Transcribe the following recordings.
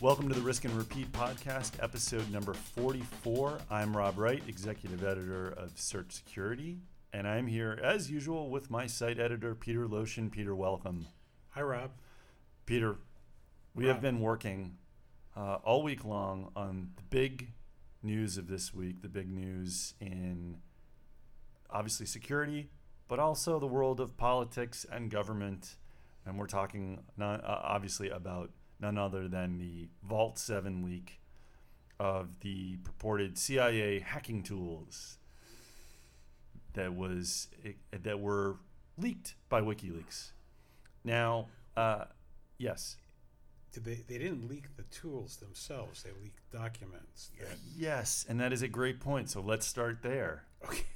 Welcome to the Risk and Repeat podcast, episode number 44. I'm Rob Wright, executive editor of Search Security, and I'm here as usual with my site editor, Peter Loshin. Peter, welcome. Hi, Rob. Peter, we have been working uh, all week long on the big news of this week, the big news in obviously security, but also the world of politics and government. And we're talking not, uh, obviously about none other than the Vault 7 leak of the purported CIA hacking tools that was that were leaked by WikiLeaks. Now, uh, yes. Did they, they didn't leak the tools themselves. They leaked documents. That... Yes, and that is a great point. So let's start there. Okay.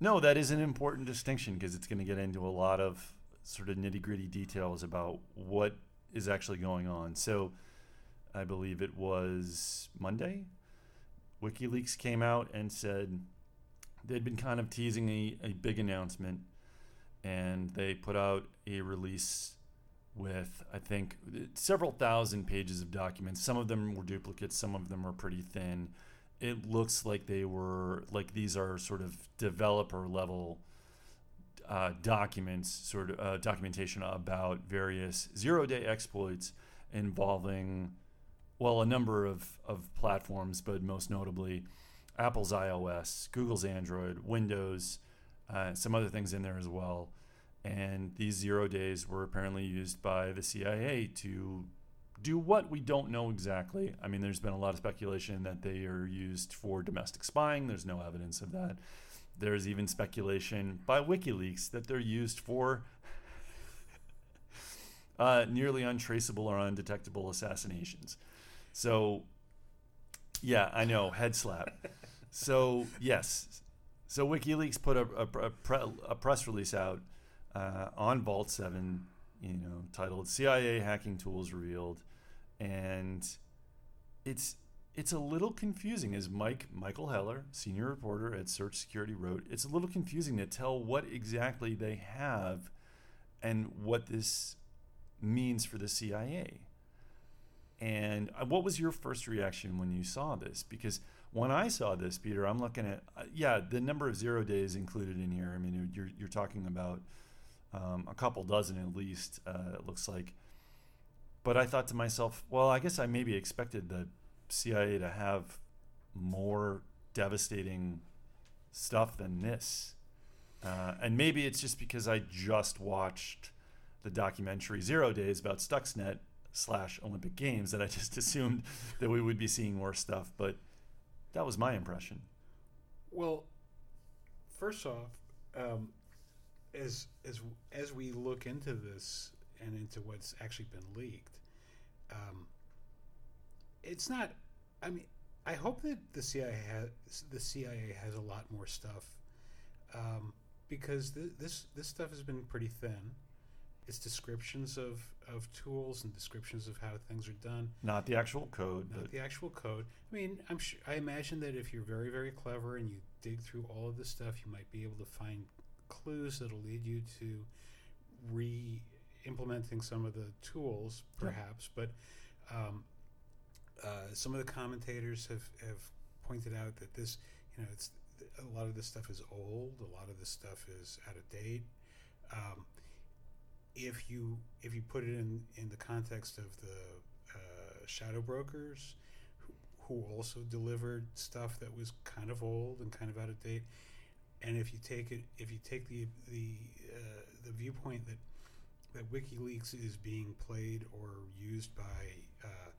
No, that is an important distinction because it's going to get into a lot of sort of nitty gritty details about what is actually going on. So I believe it was Monday. WikiLeaks came out and said they'd been kind of teasing a, a big announcement, and they put out a release with, I think, several thousand pages of documents. Some of them were duplicates, some of them were pretty thin. It looks like they were, like these are sort of developer level uh, documents, sort of uh, documentation about various zero day exploits involving, well, a number of, of platforms, but most notably Apple's iOS, Google's Android, Windows, uh, some other things in there as well. And these zero days were apparently used by the CIA to do what we don't know exactly. I mean, there's been a lot of speculation that they are used for domestic spying. There's no evidence of that. There's even speculation by WikiLeaks that they're used for uh, nearly untraceable or undetectable assassinations. So, yeah, I know, head slap. so, yes. So, WikiLeaks put a, a, a, pre, a press release out uh, on Vault 7, you know, titled CIA Hacking Tools Revealed. And it's it's a little confusing, as Mike Michael Heller, senior reporter at Search Security, wrote. It's a little confusing to tell what exactly they have and what this means for the CIA. And uh, what was your first reaction when you saw this? Because when I saw this, Peter, I'm looking at uh, yeah, the number of zero days included in here. I mean, you're you're talking about um, a couple dozen at least. Uh, it looks like. But I thought to myself, well, I guess I maybe expected the CIA to have more devastating stuff than this. Uh, and maybe it's just because I just watched the documentary Zero Days about Stuxnet slash Olympic Games that I just assumed that we would be seeing more stuff. But that was my impression. Well, first off, um, as as as we look into this and into what's actually been leaked, um, it's not. I mean, I hope that the CIA has the CIA has a lot more stuff, um, because th- this this stuff has been pretty thin. It's descriptions of, of tools and descriptions of how things are done. Not the actual code. Not the actual code. I mean, I'm sure, I imagine that if you're very very clever and you dig through all of this stuff, you might be able to find clues that'll lead you to re-implementing some of the tools, perhaps. Yeah. But um, uh, some of the commentators have, have pointed out that this, you know, it's a lot of this stuff is old. A lot of this stuff is out of date. Um, if you if you put it in in the context of the uh, shadow brokers, who, who also delivered stuff that was kind of old and kind of out of date, and if you take it if you take the the uh, the viewpoint that that WikiLeaks is being played or used by uh,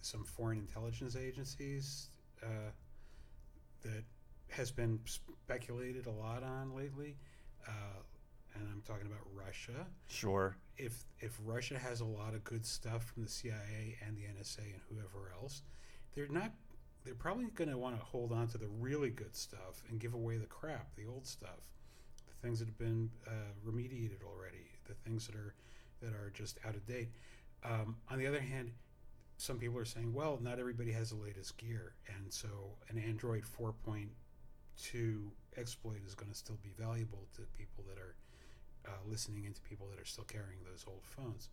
some foreign intelligence agencies uh, that has been speculated a lot on lately. Uh, and I'm talking about Russia. Sure. If if Russia has a lot of good stuff from the CIA and the NSA and whoever else, they're not. They're probably going to want to hold on to the really good stuff and give away the crap, the old stuff, the things that have been uh, remediated already, the things that are that are just out of date. Um, on the other hand, some people are saying, well, not everybody has the latest gear, and so an Android 4.2 exploit is going to still be valuable to people that are uh, listening into people that are still carrying those old phones.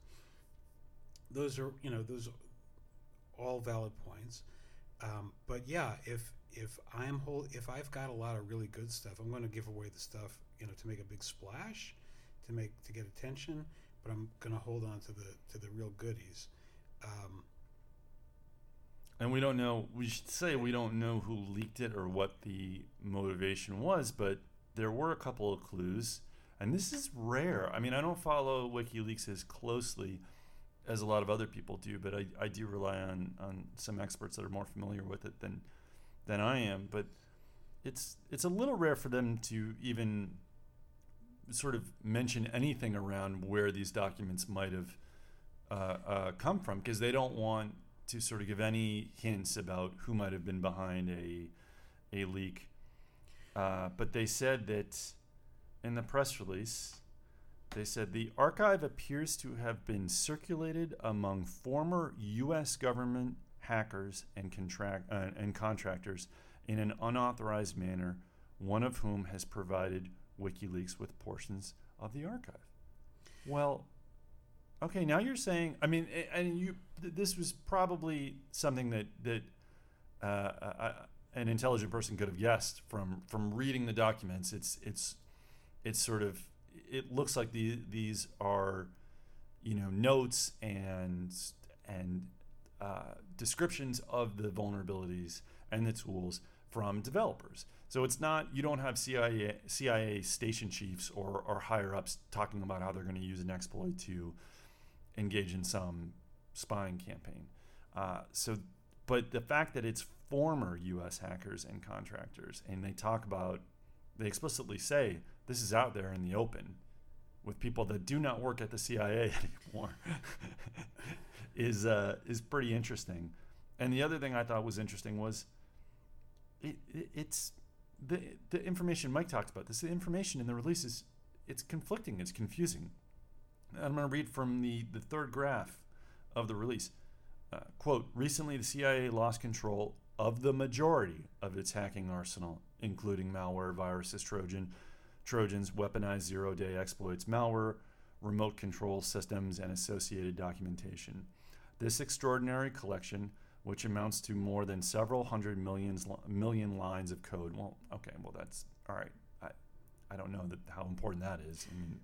Those are, you know, those all valid points. Um, but yeah, if if I'm whole, if I've got a lot of really good stuff, I'm going to give away the stuff, you know, to make a big splash, to make to get attention. But I'm going to hold on to the to the real goodies. Um, And we don't know. We should say we don't know who leaked it or what the motivation was, but there were a couple of clues, and this is rare. I mean, I don't follow WikiLeaks as closely as a lot of other people do, but I, I do rely on, on some experts that are more familiar with it than than I am. But it's it's a little rare for them to even sort of mention anything around where these documents might have uh, uh, come from because they don't want to sort of give any hints about who might have been behind a a leak. Uh, but they said that in the press release, they said the archive appears to have been circulated among former U.S. government hackers and contract uh, and contractors in an unauthorized manner. One of whom has provided WikiLeaks with portions of the archive. Well, okay, now you're saying. I mean, and you. This was probably something that that uh, uh, an intelligent person could have guessed from from reading the documents. It's it's it's sort of it looks like the, these are you know notes and and uh, descriptions of the vulnerabilities and the tools from developers. So it's not you don't have CIA CIA station chiefs or or higher ups talking about how they're going to use an exploit to engage in some spying campaign. Uh, so, but the fact that it's former U.S. hackers and contractors, and they talk about, they explicitly say this is out there in the open, with people that do not work at the CIA anymore, is uh, is pretty interesting. And the other thing I thought was interesting was, it, it, it's the the information Mike talked about. This the information in the release is it's conflicting, it's confusing. I'm going to read from the, the third graph of the release. Uh, quote Recently, the CIA lost control of the majority of its hacking arsenal, including malware, viruses, Trojan, Trojans, weaponized zero day exploits, malware, remote control systems, and associated documentation. This extraordinary collection, which amounts to more than several hundred millions, million lines of code. Well, okay, well, that's all right. I, I don't know that how important that is. I mean,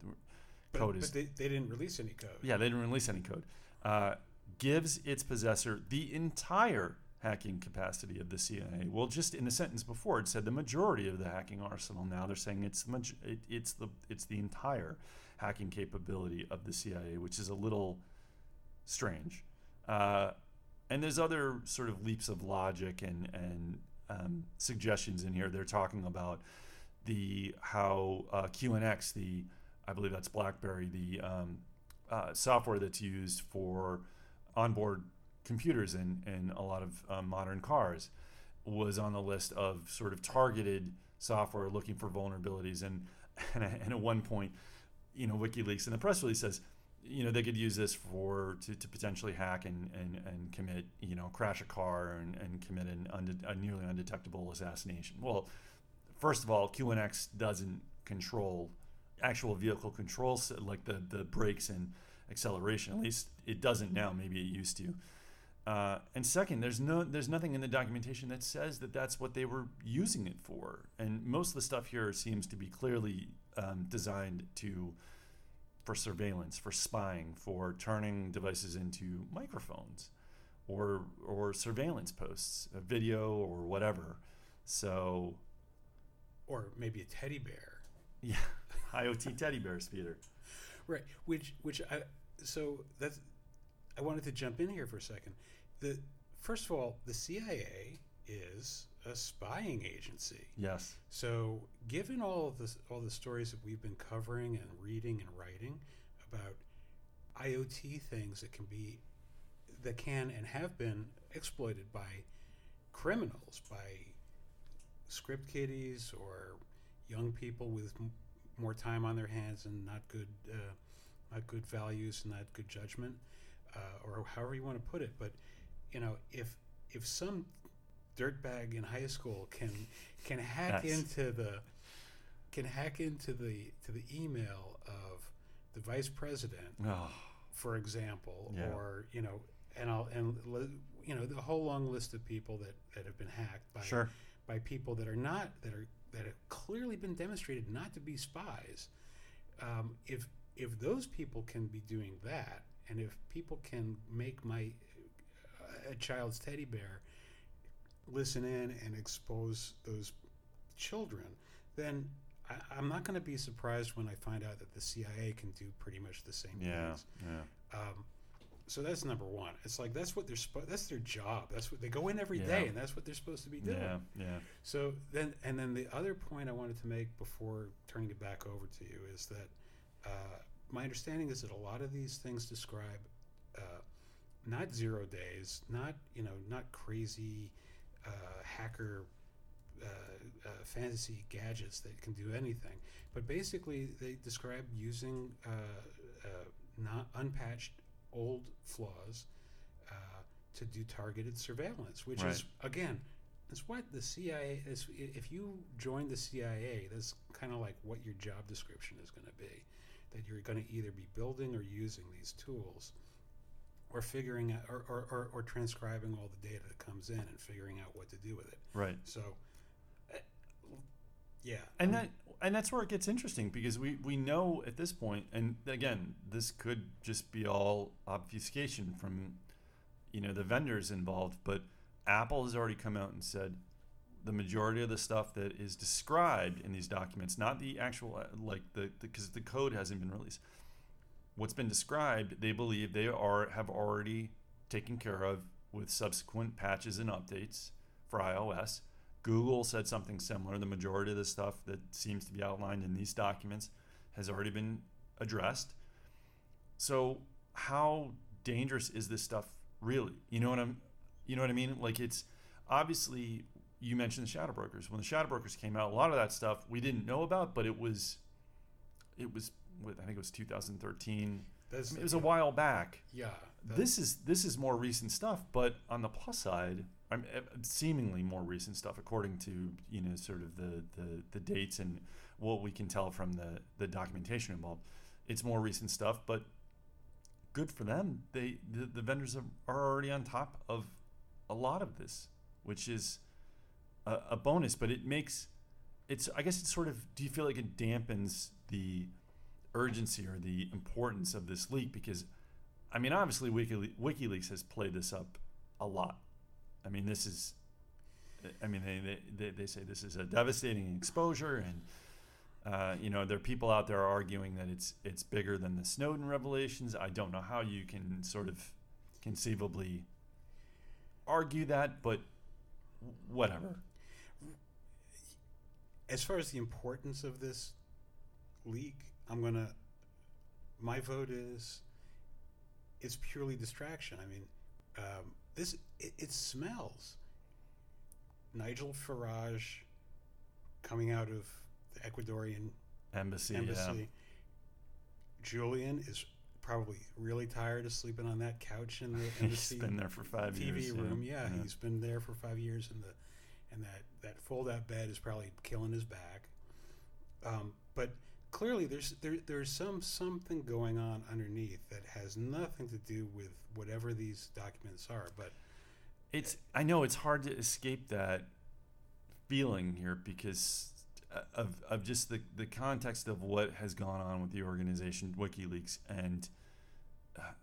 code but is they, they didn't release any code. yeah, they didn't release any code. Uh, gives its possessor the entire hacking capacity of the CIA. Well, just in the sentence before, it said the majority of the hacking arsenal. Now they're saying it's the maj- it, it's the it's the entire hacking capability of the CIA, which is a little strange. Uh, and there's other sort of leaps of logic and and um, suggestions in here. They're talking about the how uh, QNX, the I believe that's BlackBerry, the um, uh, software that's used for onboard computers in, in a lot of uh, modern cars, was on the list of sort of targeted software looking for vulnerabilities. And, and, and at one point, you know, WikiLeaks in the press release says, you know, they could use this for to, to potentially hack and, and, and commit, you know, crash a car and, and commit an unde- a nearly undetectable assassination. Well, first of all, QNX doesn't control actual vehicle controls like the the brakes and acceleration. At least it doesn't now. Maybe it used to. Uh, and second, there's no there's nothing in the documentation that says that that's what they were using it for. And most of the stuff here seems to be clearly um, designed to for surveillance, for spying, for turning devices into microphones, or or surveillance posts, a video or whatever. So Or maybe a teddy bear. yeah, IoT teddy bears, Peter. Right. Which which I so that's I wanted to jump in here for a second. The first of all, the CIA is a spying agency. Yes. So, given all of this, all the stories that we've been covering and reading and writing about IoT things that can be, that can and have been exploited by criminals, by script kiddies or young people with more time on their hands and not good, uh, not good values and not good judgment, uh, or however you want to put it. But you know, if if some dirtbag in high school can can hack into the can hack into the to the email of the vice president, Oh, for example, Yeah. or you know, and I'll and you know the whole long list of people that, that have been hacked by Sure. by people that are not that are that have clearly been demonstrated not to be spies. Um, if if those people can be doing that, and if people can make my a child's teddy bear listen in and expose those children, then I, I'm not going to be surprised when I find out that the CIA can do pretty much the same Yeah. things. Yeah. Um, so that's number one. It's like that's what they're supposed. That's their job. That's what they go in every day, Yeah. and that's what they're supposed to be doing. Yeah. Yeah. So then, and then the other point I wanted to make before turning it back over to you is that uh, my understanding is that a lot of these things describe uh, not zero days, not you know, not crazy uh, hacker uh, uh, fantasy gadgets that can do anything, but basically they describe using uh, uh, not unpatched old flaws uh, to do targeted surveillance, which is again that's what the CIA is. If you join the CIA, that's kind of like what your job description is going to be. That you're going to either be building or using these tools, or figuring out, or, or, or, or transcribing all the data that comes in and figuring out what to do with it. Right. So, uh, yeah, and um, that and that's where it gets interesting because we we know at this point and again this could just be all obfuscation from you know the vendors involved but apple has already come out and said the majority of the stuff that is described in these documents not the actual uh, like the because the, code hasn't been released. What's been described they believe they are have already taken care of with subsequent patches and updates for ios Google said something similar. The majority of the stuff that seems to be outlined in these documents has already been addressed. So, how dangerous is this stuff really? You know what I'm you know what I mean? Like it's obviously you mentioned the shadow brokers. When the shadow brokers came out, a lot of that stuff we didn't know about, but it was it was what I think it was 2013. I mean, it was a while back yeah. this is this is more recent stuff, but on the plus side, I'm uh, seemingly more recent stuff according to you know sort of the, the the dates and what we can tell from the the documentation involved. It's more recent stuff, but good for them. They the, the vendors are, already on top of a lot of this, which is a, a bonus. But it makes it's I guess it's sort of. Do you feel like it dampens the urgency or the importance of this leak because I mean, obviously, WikiLeaks has played this up a lot. I mean, this is, I mean, they, they, they say this is a devastating exposure, and uh, you know, there are people out there arguing that it's it's bigger than the Snowden revelations. I don't know how you can sort of conceivably argue that, but whatever. as far as the importance of this leak, I'm gonna. My vote is. It's purely distraction. I mean, um, this it, it smells. Nigel Farage coming out of the Ecuadorian Embassy, embassy. Julian is probably really tired of sleeping on that couch in the yeah. He's embassy been there for five TV years. room. Yeah, he's been there for five years, and the and that that fold out bed is probably killing his back. Um, but clearly, there's there there's some something going on underneath that has nothing to do with whatever these documents are. But it's I know it's hard to escape that feeling here because uh, of of just the the context of what has gone on with the organization WikiLeaks and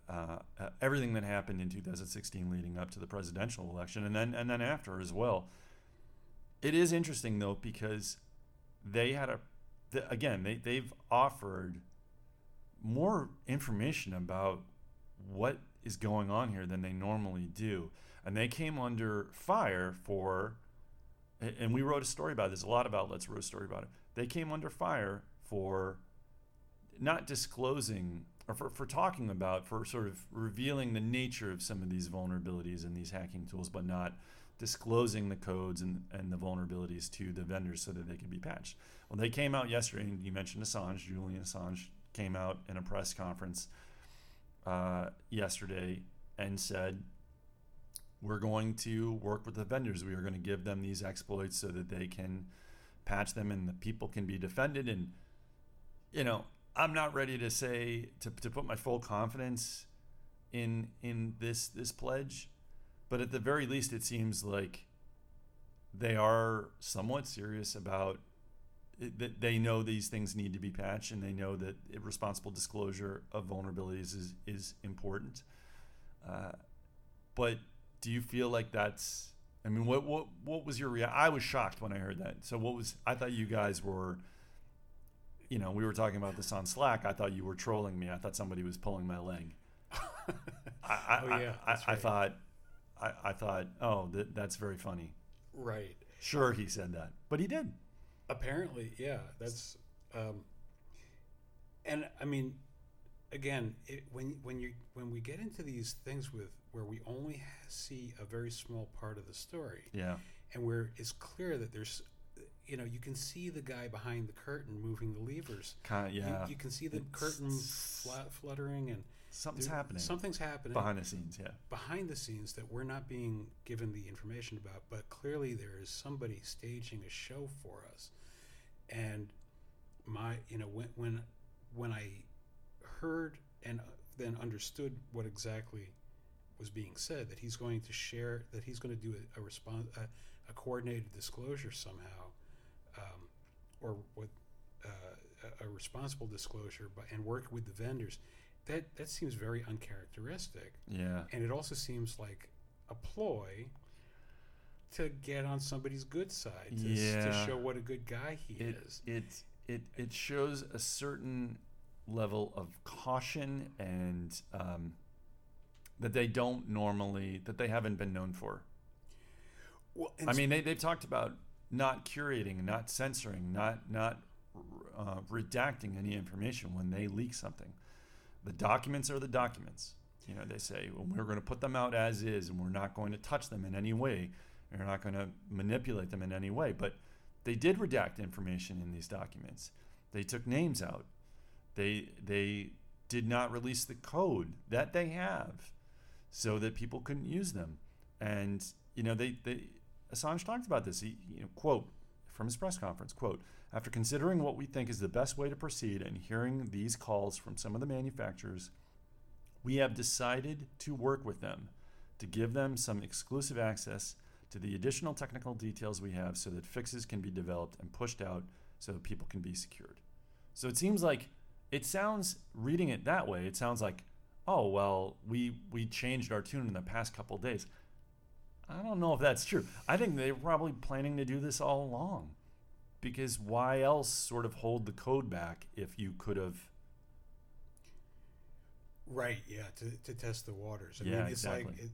uh, uh, everything that happened in 2016 leading up to the presidential election and then and then after as well. It is interesting though because they had a the, again they they've offered more information about what is going on here than they normally do. And they came under fire for and we wrote a story about this a lot of outlets wrote a story about it. They came under fire for not disclosing or for, for talking about for sort of revealing the nature of some of these vulnerabilities and these hacking tools but not disclosing the codes and, and the vulnerabilities to the vendors so that they could be patched. Well they came out yesterday and you mentioned assange julian assange came out in a press conference uh, yesterday and said we're going to work with the vendors. We are going to give them these exploits so that they can patch them and the people can be defended. And, you know, I'm not ready to say to, to put my full confidence in in this this pledge, but at the very least, it seems like they are somewhat serious about it, that they know these things need to be patched and they know that responsible disclosure of vulnerabilities is, is important. Uh, but do you feel like that's, I mean, what, what, what was your reaction? I was shocked when I heard that. So what was, I thought you guys were, you know, we were talking about this on Slack. I thought you were trolling me. I thought somebody was pulling my leg. I, I, Oh, yeah, I, that's I, thought, I, I thought, oh, that, that's very funny. Right. Sure, he said that, but he did. Apparently, yeah. That's, um, and I mean, again, it, when when you when we get into these things with where we only see a very small part of the story, Yeah, and where it's clear that there's, you know, you can see the guy behind the curtain moving the levers. kind of. You- Yeah, You, can see the curtain flat, fluttering and something's there- happening Something's happening behind the scenes. Yeah, behind the scenes that we're not being given the information about, but clearly there is somebody staging a show for us. And my, you know, when when when I heard and then understood what exactly was being said, that he's going to share, that he's going to do a, a response, a, a coordinated disclosure somehow, um, or what uh, a, a responsible disclosure, but and work with the vendors. That that seems very uncharacteristic yeah. and it also seems like a ploy to get on somebody's good side to, s- to show what a good guy he It is it it it shows a certain level of caution and um, that they don't normally that they haven't been known for. well I mean, they they've talked about not curating, not censoring, not not uh, redacting any information when they leak something. The documents are the documents. You know, they say well, we're going to put them out as is, and we're not going to touch them in any way. We're not going to manipulate them in any way. But they did redact information in these documents. They took names out. They they did not release the code that they have, so that people couldn't use them. And you know, they they Assange talked about this. He, you know, quote from his press conference, quote, after considering what we think is the best way to proceed and hearing these calls from some of the manufacturers, we have decided to work with them to give them some exclusive access to the additional technical details we have so that fixes can be developed and pushed out so that people can be secured. So it seems like it sounds reading it that way, it sounds like, oh well, we we changed our tune in the past couple days. I don't know if that's true. I think they're probably planning to do this all along. Because why else sort of hold the code back if you could have right yeah to, to test the waters. I Yeah, mean it's like exactly. it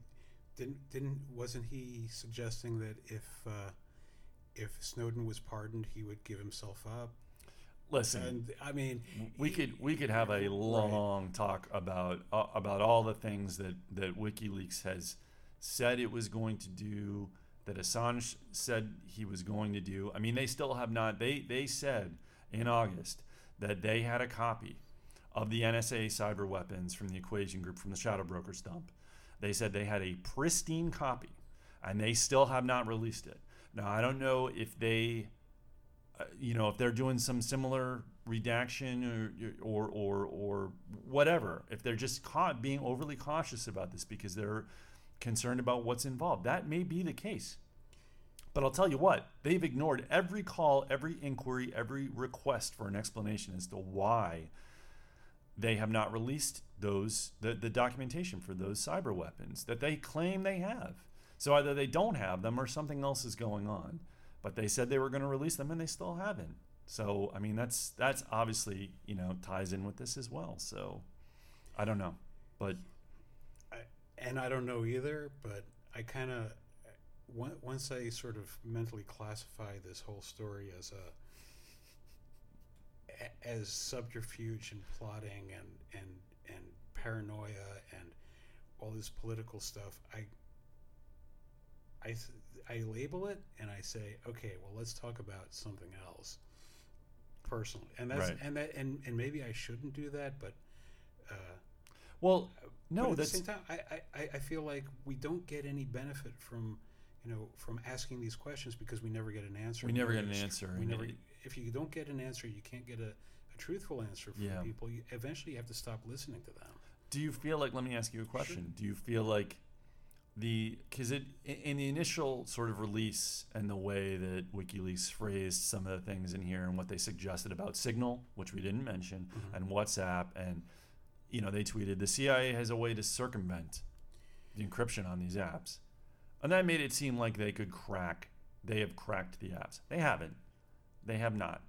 didn't didn't wasn't he suggesting that if uh, if snowden was pardoned he would give himself up? Listen and i mean we could we could have a long talk about uh, about all the things that that WikiLeaks has said it was going to do that Assange said he was going to do. I mean, they still have not. They they said in August that they had a copy of the NSA cyber weapons from the Equation Group from the Shadow Brokers dump. They said they had a pristine copy, and they still have not released it. Now I don't know if they uh, you know, if they're doing some similar redaction or or or, or whatever, if they're just caught being overly cautious about this because they're concerned about what's involved, that may be the case. But I'll tell you what, they've ignored every call, every inquiry, every request for an explanation as to why they have not released those the, the documentation for those cyber weapons that they claim they have. So either they don't have them or something else is going on but they said they were going to release them and they still haven't. So I mean that's that's obviously you know ties in with this as well. So I don't know, but and I don't know either, but I kind of once I sort of mentally classify this whole story as a as subterfuge and plotting and and and paranoia and all this political stuff, I I I label it and I say, okay, well, let's talk about something else personally, and that's Right. and that and and maybe I shouldn't do that, but. Uh, well but no at that's the same time, I, I, I feel like we don't get any benefit from, you know, from asking these questions because we never get an answer. We never get an answer, We never. If you don't get an answer, you can't get a, a truthful answer from Yeah. people. You, eventually, you have to stop listening to them. do you feel like let me ask you a question. Do you feel like the because it in- the initial sort of release and the way that WikiLeaks phrased some of the things in here and what they suggested about Signal, which we didn't mention, Mhm. and WhatsApp, and you know they tweeted the CIA has a way to circumvent the encryption on these apps, and that made it seem like they could crack. They have cracked the apps. They haven't. They have not.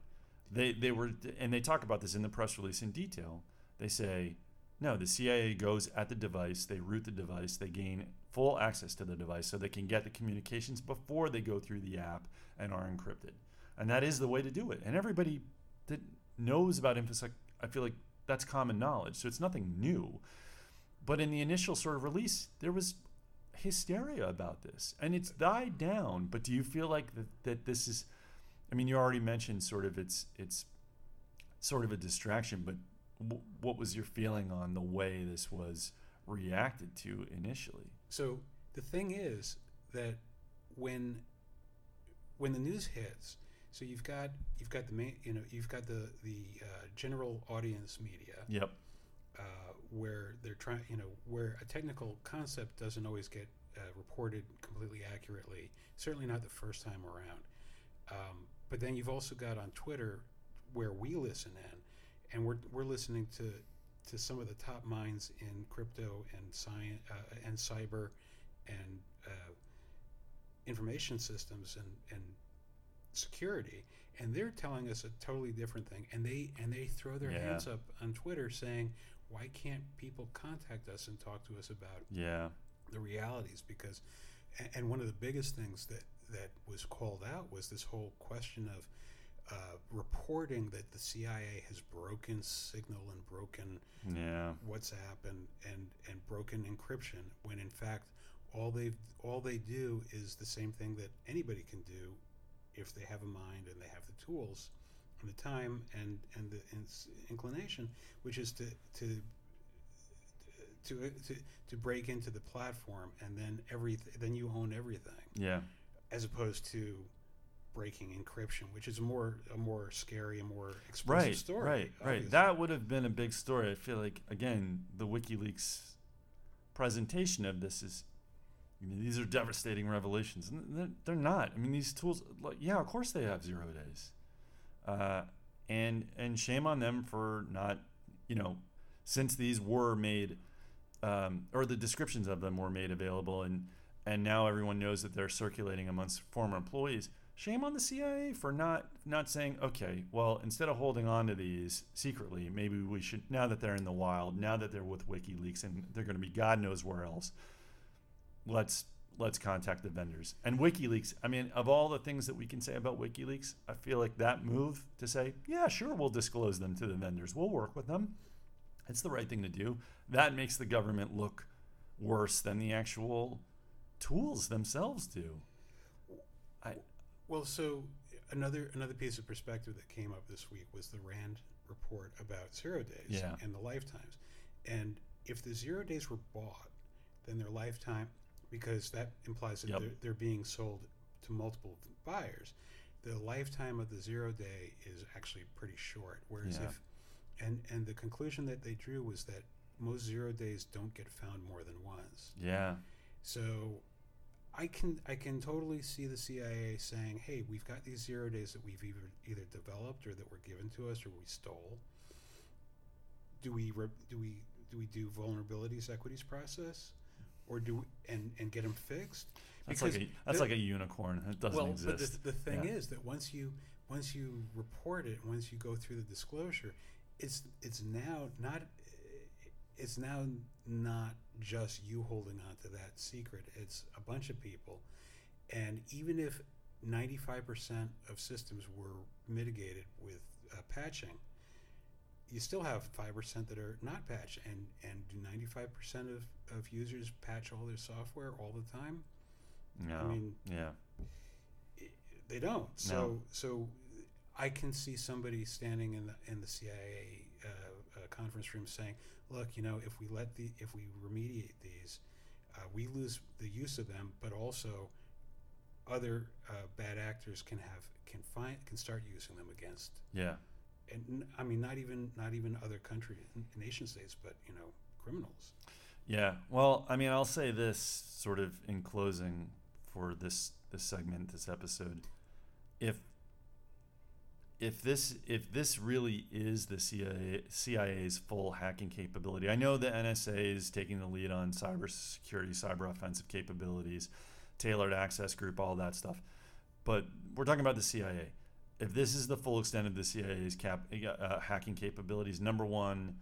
They they were and they talk about this in the press release in detail. They say no, the CIA goes at the device, they root the device, they gain full access to the device so they can get the communications before they go through the app and are encrypted. And that is the way to do it. And everybody that knows about InfoSec, I feel like that's common knowledge. So it's nothing new. But in the initial sort of release, there was hysteria about this. And it's died down. But do you feel like that, that this is I mean, you already mentioned sort of it's it's sort of a distraction, but w- what was your feeling on the way this was reacted to initially? So the thing is that when when the news hits, so you've got you've got the main you know you've got the the uh, general audience media Yep. uh, where they're trying you know where a technical concept doesn't always get uh, reported completely accurately. Certainly not the first time around. Um, but then you've also got on Twitter where we listen in, and we're we're listening to to some of the top minds in crypto and science uh, and cyber and uh, information systems and and security, and they're telling us a totally different thing. And they and they throw their Yeah. hands up on Twitter saying, "Why can't people contact us and talk to us about Yeah. the realities because and one of the biggest things that that was called out was this whole question of uh, reporting that the CIA has broken Signal and broken Yeah. WhatsApp and, and, and broken encryption when in fact all they all they do is the same thing that anybody can do if they have a mind and they have the tools and the time and and the inclination which is to to to, to, to break into the platform and then everything then you own everything Yeah. as opposed to breaking encryption which is a more a more scary and more explosive Right. story Right. Right. That would have been a big story. I feel like again the WikiLeaks presentation of this is. You know, these are devastating revelations. And they're, they're not. I mean, these tools, like, yeah, of course they have zero days, uh, and and shame on them for not, you know, since these were made, um, or the descriptions of them were made available, and and now everyone knows that they're circulating amongst former employees. Shame on the CIA for not not saying, okay, well, instead of holding on to these secretly, maybe we should now that they're in the wild, now that they're with WikiLeaks and they're going to be God knows where else, let's let's contact the vendors. And WikiLeaks, I mean, of all the things that we can say about WikiLeaks, I feel like that move to say, yeah, sure, we'll disclose them to the vendors. We'll work with them. It's the right thing to do. That makes the government look worse than the actual tools themselves do. I Well, so another another piece of perspective that came up this week was the Rand report about zero days Yeah. and the lifetimes. And if the zero days were bought, then their lifetime, because that implies that Yep. they're, they're being sold to multiple buyers, the lifetime of the zero day is actually pretty short. Whereas Yeah. if and and the conclusion that they drew was that most zero days don't get found more than once. yeah. So I can I can totally see the CIA saying, "Hey, we've got these zero days that we've either either developed or that were given to us or we stole. Do we re- do we do we do vulnerabilities equities process, or do we, and and get them fixed? That's Because like a that's the- like a unicorn. It doesn't well, exist. but the, the thing Yeah. is that once you once you report it, once you go through the disclosure, it's it's now not it's now not just you holding on to that secret. It's a bunch of people, and even if ninety five percent of systems were mitigated with uh, patching, you still have five percent that are not patched. And and do ninety five percent of of users patch all their software all the time? no. mean, yeah. they don't. So so I can see somebody standing in the in the CIA uh, uh, conference room saying, "Look, you know, if we let the if we remediate these, uh, we lose the use of them, but also other uh, bad actors can have can find can start using them against." Yeah. And I mean, not even not even other country nation states, but you know, criminals. Yeah. Well, I mean, I'll say this sort of in closing for this this segment, this episode. If if this if this really is the CIA, CIA's full hacking capability, I know the NSA is taking the lead on cybersecurity, cyber offensive capabilities, tailored access group, all that stuff. But we're talking about the CIA. If this is the full extent of the CIA's cap, uh, hacking capabilities, number one,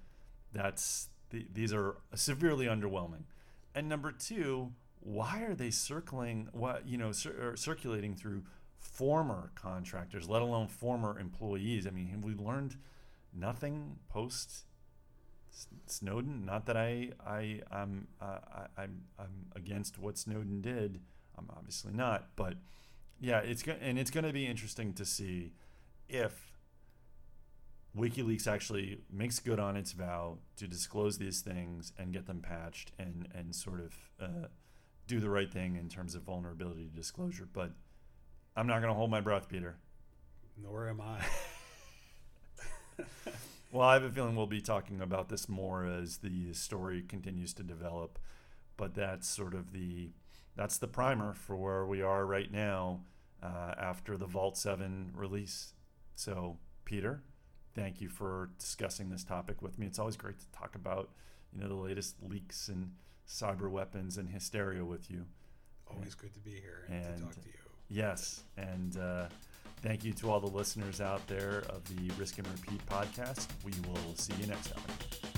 that's the, these are severely underwhelming. And number two, why are they circling what you know cir- circulating through former contractors, let alone former employees? I mean, we learned nothing post Snowden. Not that I I I'm uh, I, I'm I'm against what Snowden did. I'm obviously not, but yeah, it's go- and it's going to be interesting to see if WikiLeaks actually makes good on its vow to disclose these things and get them patched and and sort of uh, do the right thing in terms of vulnerability disclosure. But I'm not going to hold my breath, Peter. Nor am I. well, I have a feeling we'll be talking about this more as the story continues to develop. But that's sort of the that's the primer for where we are right now uh, after the Vault Seven release. So, Peter thank you for discussing this topic with me. It's always great to talk about, you know, the latest leaks and cyber weapons and hysteria with you. Always good to be here and, and to talk to you. Yes, and uh, thank you to all the listeners out there of the Risk and Repeat podcast. We will see you next time.